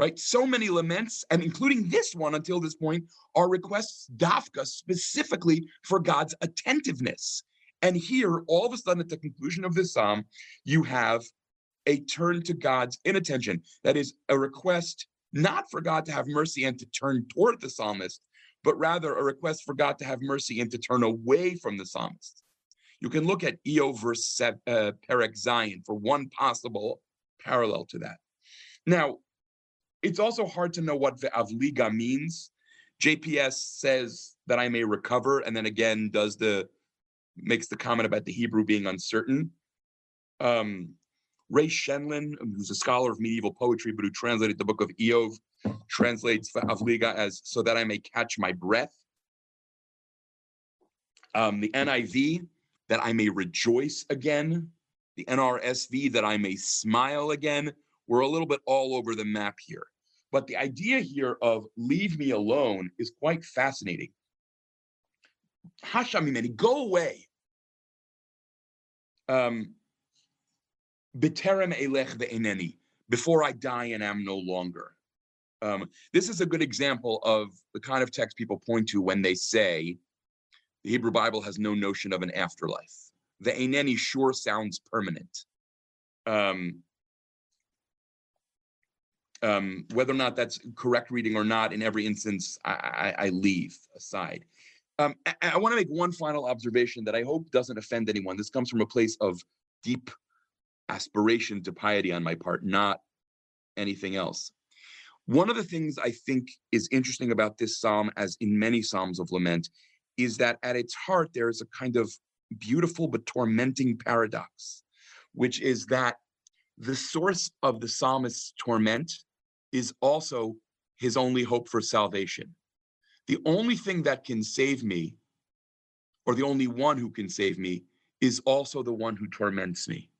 S1: Right? So many laments, and including this one until this point, are requests dafka specifically for God's attentiveness. And here, all of a sudden, at the conclusion of this psalm, you have a turn to God's inattention. That is a request not for God to have mercy and to turn toward the psalmist, but rather a request for God to have mercy and to turn away from the psalmist. You can look at Eo verse uh, Perek Zayin for one possible parallel to that. Now, it's also hard to know what Avliga means. JPS says that I may recover, and then again does the makes the comment about the Hebrew being uncertain. Um, Ray Scheindlin, who's a scholar of medieval poetry, but who translated the book of Iyov, translates Avliga as so that I may catch my breath. Um, the NIV, that I may rejoice again. The NRSV, that I may smile again. We're a little bit all over the map here. But the idea here of leave me alone is quite fascinating. Hashamimeni, go away. Um, before I die and am no longer. Um, this is a good example of the kind of text people point to when they say the Hebrew Bible has no notion of an afterlife. The eneni sure sounds permanent. Um, um, whether or not that's correct reading or not, in every instance, I, I, I leave aside. Um, I, I want to make one final observation that I hope doesn't offend anyone. This comes from a place of deep aspiration to piety on my part, not anything else. One of the things I think is interesting about this psalm, as in many psalms of lament, is that at its heart there is a kind of beautiful but tormenting paradox, which is that the source of the psalmist's torment is also his only hope for salvation. The only thing that can save me, or the only one who can save me, is also the one who torments me.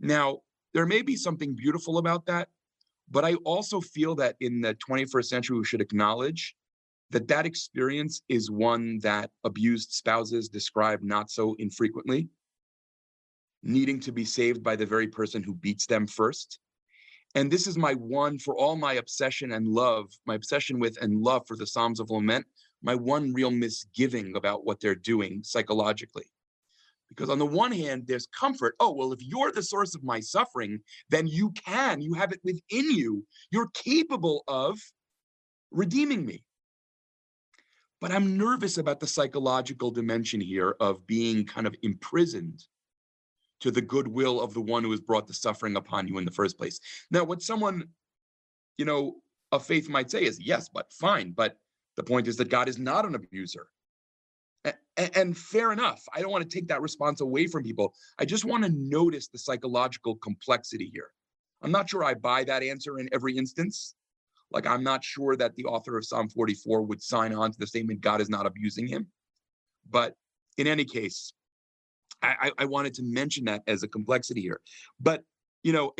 S1: Now, there may be something beautiful about that, but I also feel that in the 21st century, we should acknowledge that that experience is one that abused spouses describe not so infrequently, needing to be saved by the very person who beats them first. And this is my one for all my obsession and love, my obsession with and love for the Psalms of Lament, my one real misgiving about what they're doing psychologically. Because on the one hand, there's comfort. Oh, well, if you're the source of my suffering, then you can, you have it within you. You're capable of redeeming me. But I'm nervous about the psychological dimension here of being kind of imprisoned to the goodwill of the one who has brought the suffering upon you in the first place. Now, what someone, you know, of faith might say is, yes, but fine. But the point is that God is not an abuser. And, and fair enough. I don't want to take that response away from people. I just want to notice the psychological complexity here. I'm not sure I buy that answer in every instance. Like, I'm not sure that the author of Psalm 44 would sign on to the statement, God is not abusing him. But in any case, I, I wanted to mention that as a complexity here. But you know,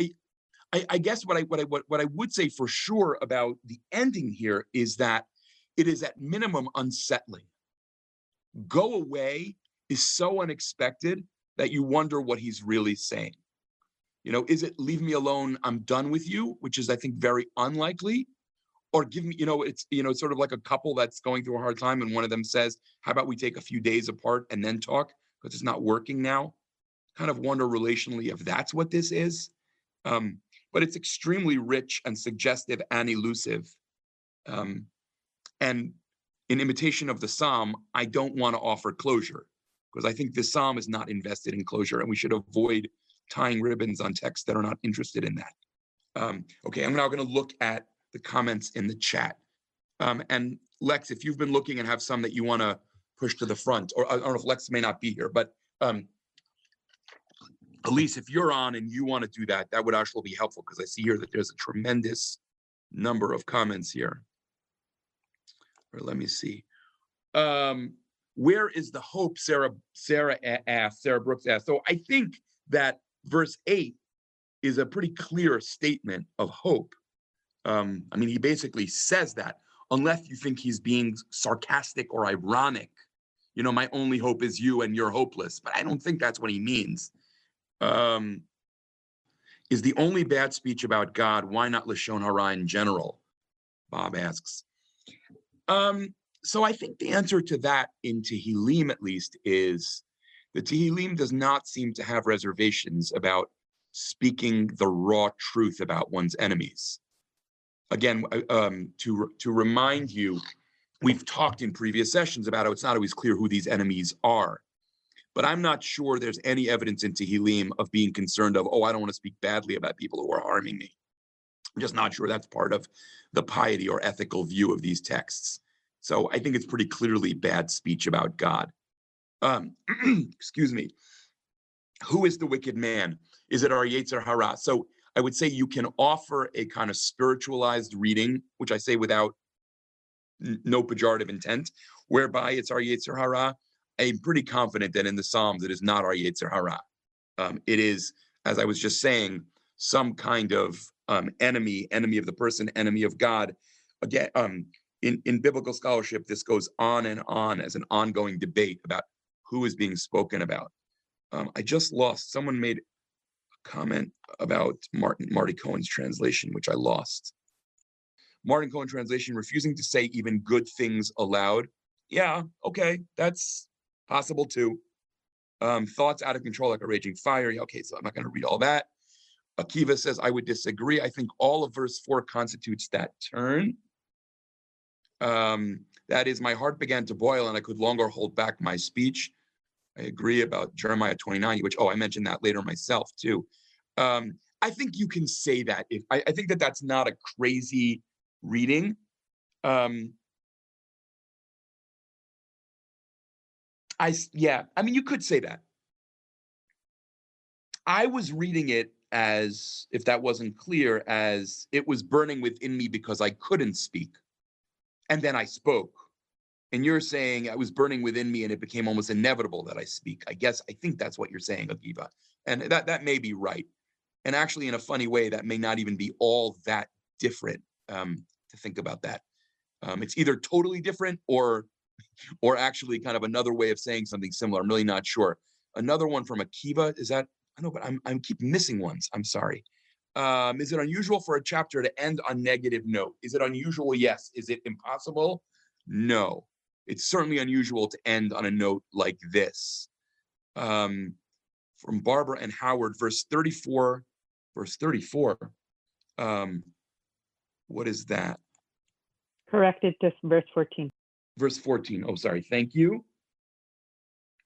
S1: I, I, guess what I what I what, what I would say for sure about the ending here is that it is at minimum unsettling. Go away is so unexpected that you wonder what he's really saying. You know, is it leave me alone, I'm done with you, which is I think very unlikely, or give me, you know, it's you know, it's sort of like a couple that's going through a hard time and one of them says, "How about we take a few days apart and then talk because it's not working now?" Kind of wonder relationally if that's what this is. Um, but it's extremely rich and suggestive and elusive. Um, and in imitation of the psalm, I don't want to offer closure because I think the psalm is not invested in closure, and we should avoid tying ribbons on texts that are not interested in that. Um, okay, I'm now going to look at the comments in the chat. Um, and Lex, if you've been looking and have some that you want to push to the front, or I don't know if Lex may not be here, but um, Elise, if you're on and you want to do that, that would actually be helpful because I see here that there's a tremendous number of comments here. Or let me see. Um, where is the hope? Sarah Sarah asked. Sarah Brooks asked. So I think that verse eight is a pretty clear statement of hope. Um, I mean, he basically says that, unless you think he's being sarcastic or ironic. You know, my only hope is you, and you're hopeless. But I don't think that's what he means. Um, is the only bad speech about God? Why not Lashon Hara in general? Bob asks. Um, so I think the answer to that in Tehillim, at least, is the Tehillim does not seem to have reservations about speaking the raw truth about one's enemies. Again, um, to to remind you, we've talked in previous sessions about how it's not always clear who these enemies are. But I'm not sure there's any evidence in Tehillim of being concerned of, oh, I don't want to speak badly about people who are harming me. I'm just not sure that's part of the piety or ethical view of these texts. So I think it's pretty clearly bad speech about God. Um, excuse me. Who is the wicked man? Is it our Yetzer Hara? So I would say you can offer a kind of spiritualized reading, which I say without no pejorative intent, whereby it's our Yetzer Hara. I'm pretty confident that in the Psalms it is not our Yetzer Hara. Um, it is, as I was just saying, some kind of um, enemy, enemy of the person, enemy of God. Again, um, in, in biblical scholarship, this goes on and on as an ongoing debate about who is being spoken about. Um, I just lost, someone made a comment about Martin Marty Cohen's translation, which I lost. Martin Cohen translation refusing to say even good things aloud. Yeah, okay, that's possible too. Um, thoughts out of control like a raging fire. Yeah, okay, so I'm not going to read all that. Akiva says, I would disagree. I think all of verse four constitutes that turn. Um, that is, my heart began to boil and I could longer hold back my speech. I agree about Jeremiah 29, which, oh, I mentioned that later myself too. Um, I think you can say that. If I, I think that that's not a crazy reading. Um, I, yeah, I mean, you could say that. I was reading it as, if that wasn't clear, as it was burning within me because I couldn't speak. And then I spoke. And you're saying I was burning within me and it became almost inevitable that I speak. I guess I think that's what you're saying, Akiva. And that, that may be right. And actually, in a funny way, that may not even be all that different um, to think about that. Um, it's either totally different or or actually kind of another way of saying something similar. I'm really not sure. Another one from Akiva is that I know, but I'm I'm keep missing ones. I'm sorry. Um, is it unusual for a chapter to end on negative note? Is it unusual? Yes. Is it impossible? No. It's certainly unusual to end on a note like this. Um, from Barbara and Howard, verse 34, verse 34. Um, what is that?
S3: Corrected to verse 14.
S1: Verse 14. Oh, sorry. Thank you.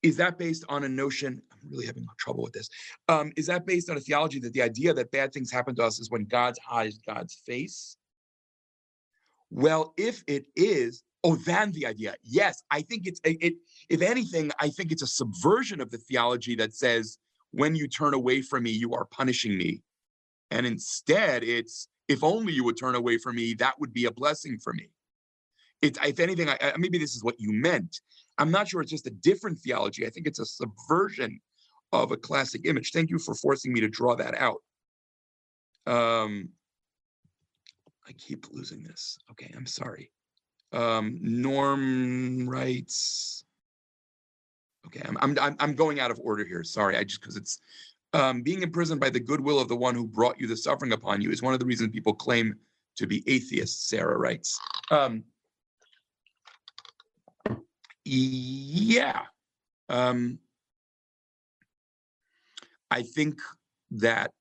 S1: Is that based on a notion? I'm really having trouble with this. Um, is that based on a theology that the idea that bad things happen to us is when God's hides God's face? Well, if it is, oh, then the idea. Yes, I think it's it. If anything, I think it's a subversion of the theology that says when you turn away from me, you are punishing me, and instead, it's if only you would turn away from me, that would be a blessing for me. If anything, I, I, maybe this is what you meant. I'm not sure it's just a different theology. I think it's a subversion of a classic image. Thank you for forcing me to draw that out. Um, I keep losing this. Okay, I'm sorry. Um, Norm writes. Okay, I'm, I'm, I'm going out of order here. Sorry, I just, because it's, um, being imprisoned by the goodwill of the one who brought you the suffering upon you is one of the reasons people claim to be atheists, Sarah writes. Um, yeah. Um, I think that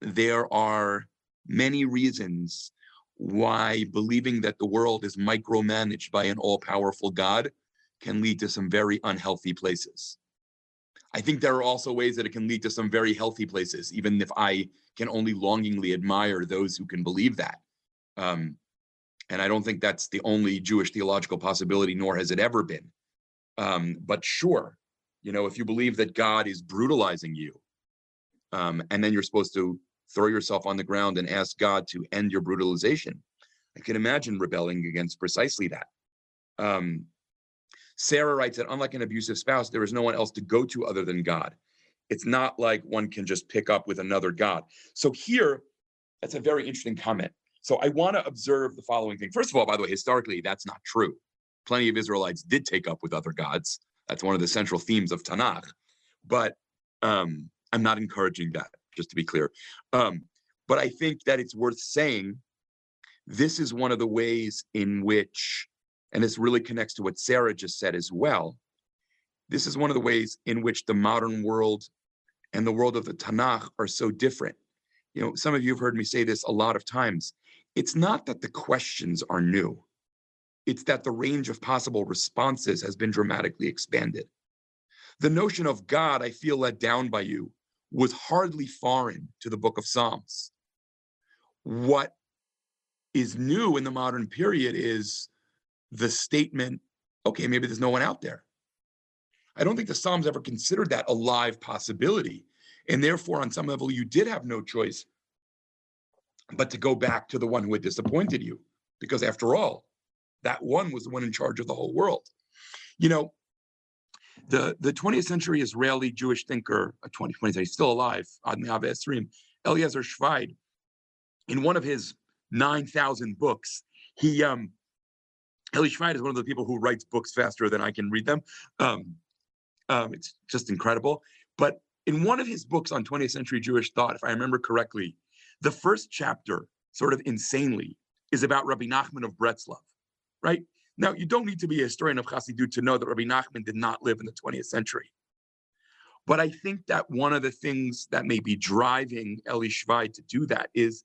S1: there are many reasons why believing that the world is micromanaged by an all-powerful God can lead to some very unhealthy places. I think there are also ways that it can lead to some very healthy places, even if I can only longingly admire those who can believe that. Um, and I don't think that's the only Jewish theological possibility, nor has it ever been. Um, but sure, you know, if you believe that God is brutalizing you, um, and then you're supposed to throw yourself on the ground and ask God to end your brutalization, I can imagine rebelling against precisely that. Um, Sarah writes that unlike an abusive spouse, there is no one else to go to other than God. It's not like one can just pick up with another God. So here, that's a very interesting comment. So I want to observe the following thing. First of all, by the way, historically, that's not true. Plenty of Israelites did take up with other gods. That's one of the central themes of Tanakh. But um, I'm not encouraging that, just to be clear. Um, but I think that it's worth saying this is one of the ways in which, and this really connects to what Sarah just said as well. This is one of the ways in which the modern world and the world of the Tanakh are so different. You know, some of you have heard me say this a lot of times. It's not that the questions are new, it's that the range of possible responses has been dramatically expanded. The notion of God, I feel let down by you, was hardly foreign to the book of Psalms. What is new in the modern period is the statement, okay, maybe there's no one out there. I don't think the Psalms ever considered that a live possibility. And therefore, on some level, you did have no choice but to go back to the one who had disappointed you. Because after all, that one was the one in charge of the whole world. You know, the, the 20th century Israeli Jewish thinker, a 20, 20th century, still alive, Admi Esrim, Eliezer Schweid, in one of his 9,000 books, he, um, Eli Schweid is one of the people who writes books faster than I can read them. Um, um, it's just incredible. But in one of his books on 20th century Jewish thought, if I remember correctly, the first chapter, sort of insanely, is about Rabbi Nachman of Breslov, right? Now, you don't need to be a historian of Chassidut to know that Rabbi Nachman did not live in the 20th century. But I think that one of the things that may be driving Eli Schweid to do that is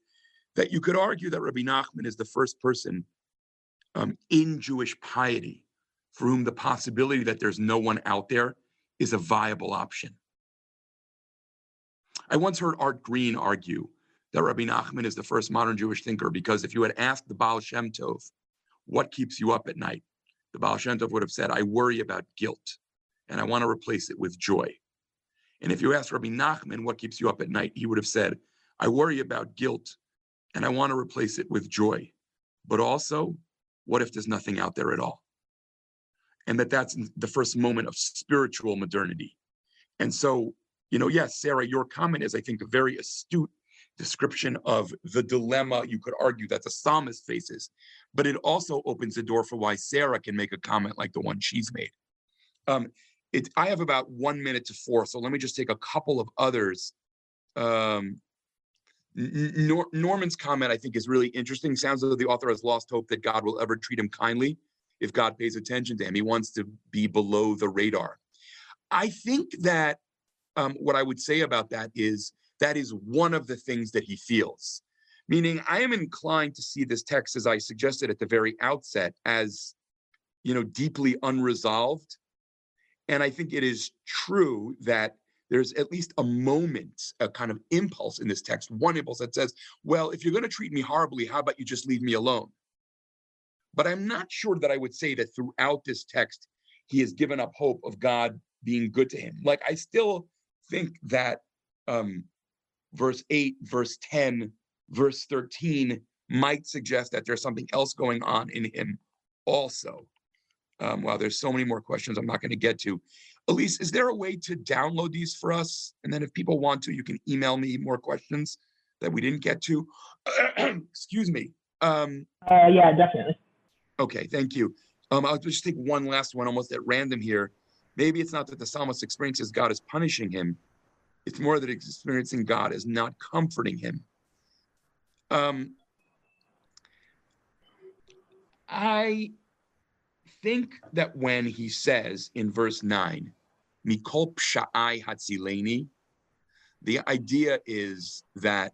S1: that you could argue that Rabbi Nachman is the first person um, in Jewish piety for whom the possibility that there's no one out there is a viable option. I once heard Art Green argue that Rabbi Nachman is the first modern Jewish thinker because if you had asked the Baal Shem Tov, what keeps you up at night? The Baal Shem Tov would have said, I worry about guilt and I want to replace it with joy. And if you asked Rabbi Nachman, what keeps you up at night? He would have said, I worry about guilt and I want to replace it with joy. But also, what if there's nothing out there at all? And that that's the first moment of spiritual modernity. And so, you know, yes, Sarah, your comment is, I think, a very astute description of the dilemma you could argue that the psalmist faces, but it also opens the door for why Sarah can make a comment like the one she's made. Um, it, I have about one minute to four, so let me just take a couple of others. Um, Nor- Norman's comment, I think, is really interesting. Sounds though the author has lost hope that God will ever treat him kindly if God pays attention to him. He wants to be below the radar. I think that um, what I would say about that is that is one of the things that he feels. Meaning, I am inclined to see this text, as I suggested at the very outset, as you know, deeply unresolved. And I think it is true that there's at least a moment, a kind of impulse in this text, one impulse that says, well, if you're going to treat me horribly, how about you just leave me alone? But I'm not sure that I would say that throughout this text, he has given up hope of God being good to him. Like, I still think that um, verse 8, verse 10, verse 13 might suggest that there's something else going on in him also. Um, wow, there's so many more questions I'm not going to get to. Elise, is there a way to download these for us? And then if people want to, you can email me more questions. that we didn't get to? Excuse me. Um,
S3: Uh, yeah, definitely.
S1: Okay, thank you. Um, I'll just take one last one almost at random here. Maybe it's not that the psalmist experiences God as punishing him. It's more that experiencing God as not comforting him. Um, I think that when he says in verse 9, Mikol psha'ai hatzileni, the idea is that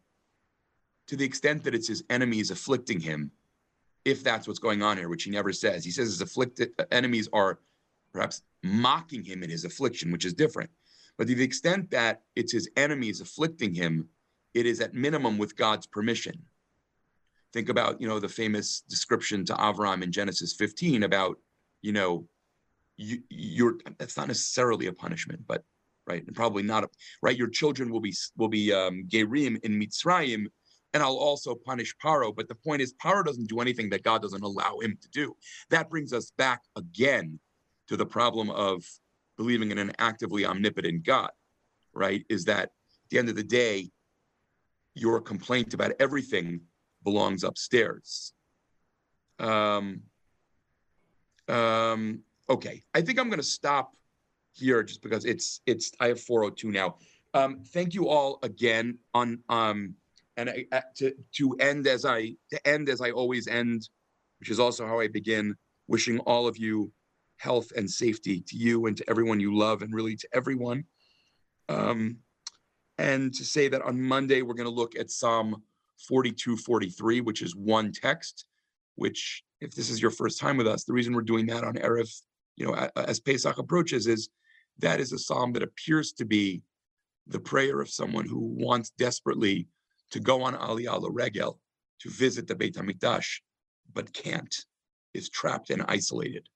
S1: to the extent that it's his enemies afflicting him, if that's what's going on here, which he never says. He says his afflicted enemies are perhaps mocking him in his affliction, which is different. But to the extent that it's his enemies afflicting him, it is at minimum with God's permission. Think about, you know, the famous description to Avram in Genesis 15 about, you know, you, you're that's not necessarily a punishment, but right, and probably not a right. Your children will be will be um, gerim in Mitzrayim, and I'll also punish Paro. But the point is, Paro doesn't do anything that God doesn't allow him to do. That brings us back again to the problem of believing in an actively omnipotent God, right? Is that at the end of the day, your complaint about everything belongs upstairs. Um, um, okay, I think I'm going to stop here just because it's it's I have 402 now. Um, thank you all again on um and I, uh, to to end as I to end as I always end, which is also how I begin, wishing all of you health and safety to you and to everyone you love, and really to everyone. Um, and to say that on Monday we're going to look at Psalm 42, 43, which is one text. Which, if this is your first time with us, the reason we're doing that on Erev, you know, as Pesach approaches, is that is a psalm that appears to be the prayer of someone who wants desperately to go on Aliyah Regel to visit the Beit Hamikdash, but can't, is trapped and isolated.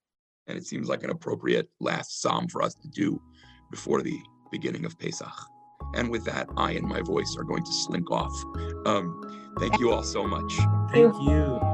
S1: And it seems like an appropriate last psalm for us to do before the beginning of Pesach. And with that, I and my voice are going to slink off. Um, thank you all so much.
S4: Thank you.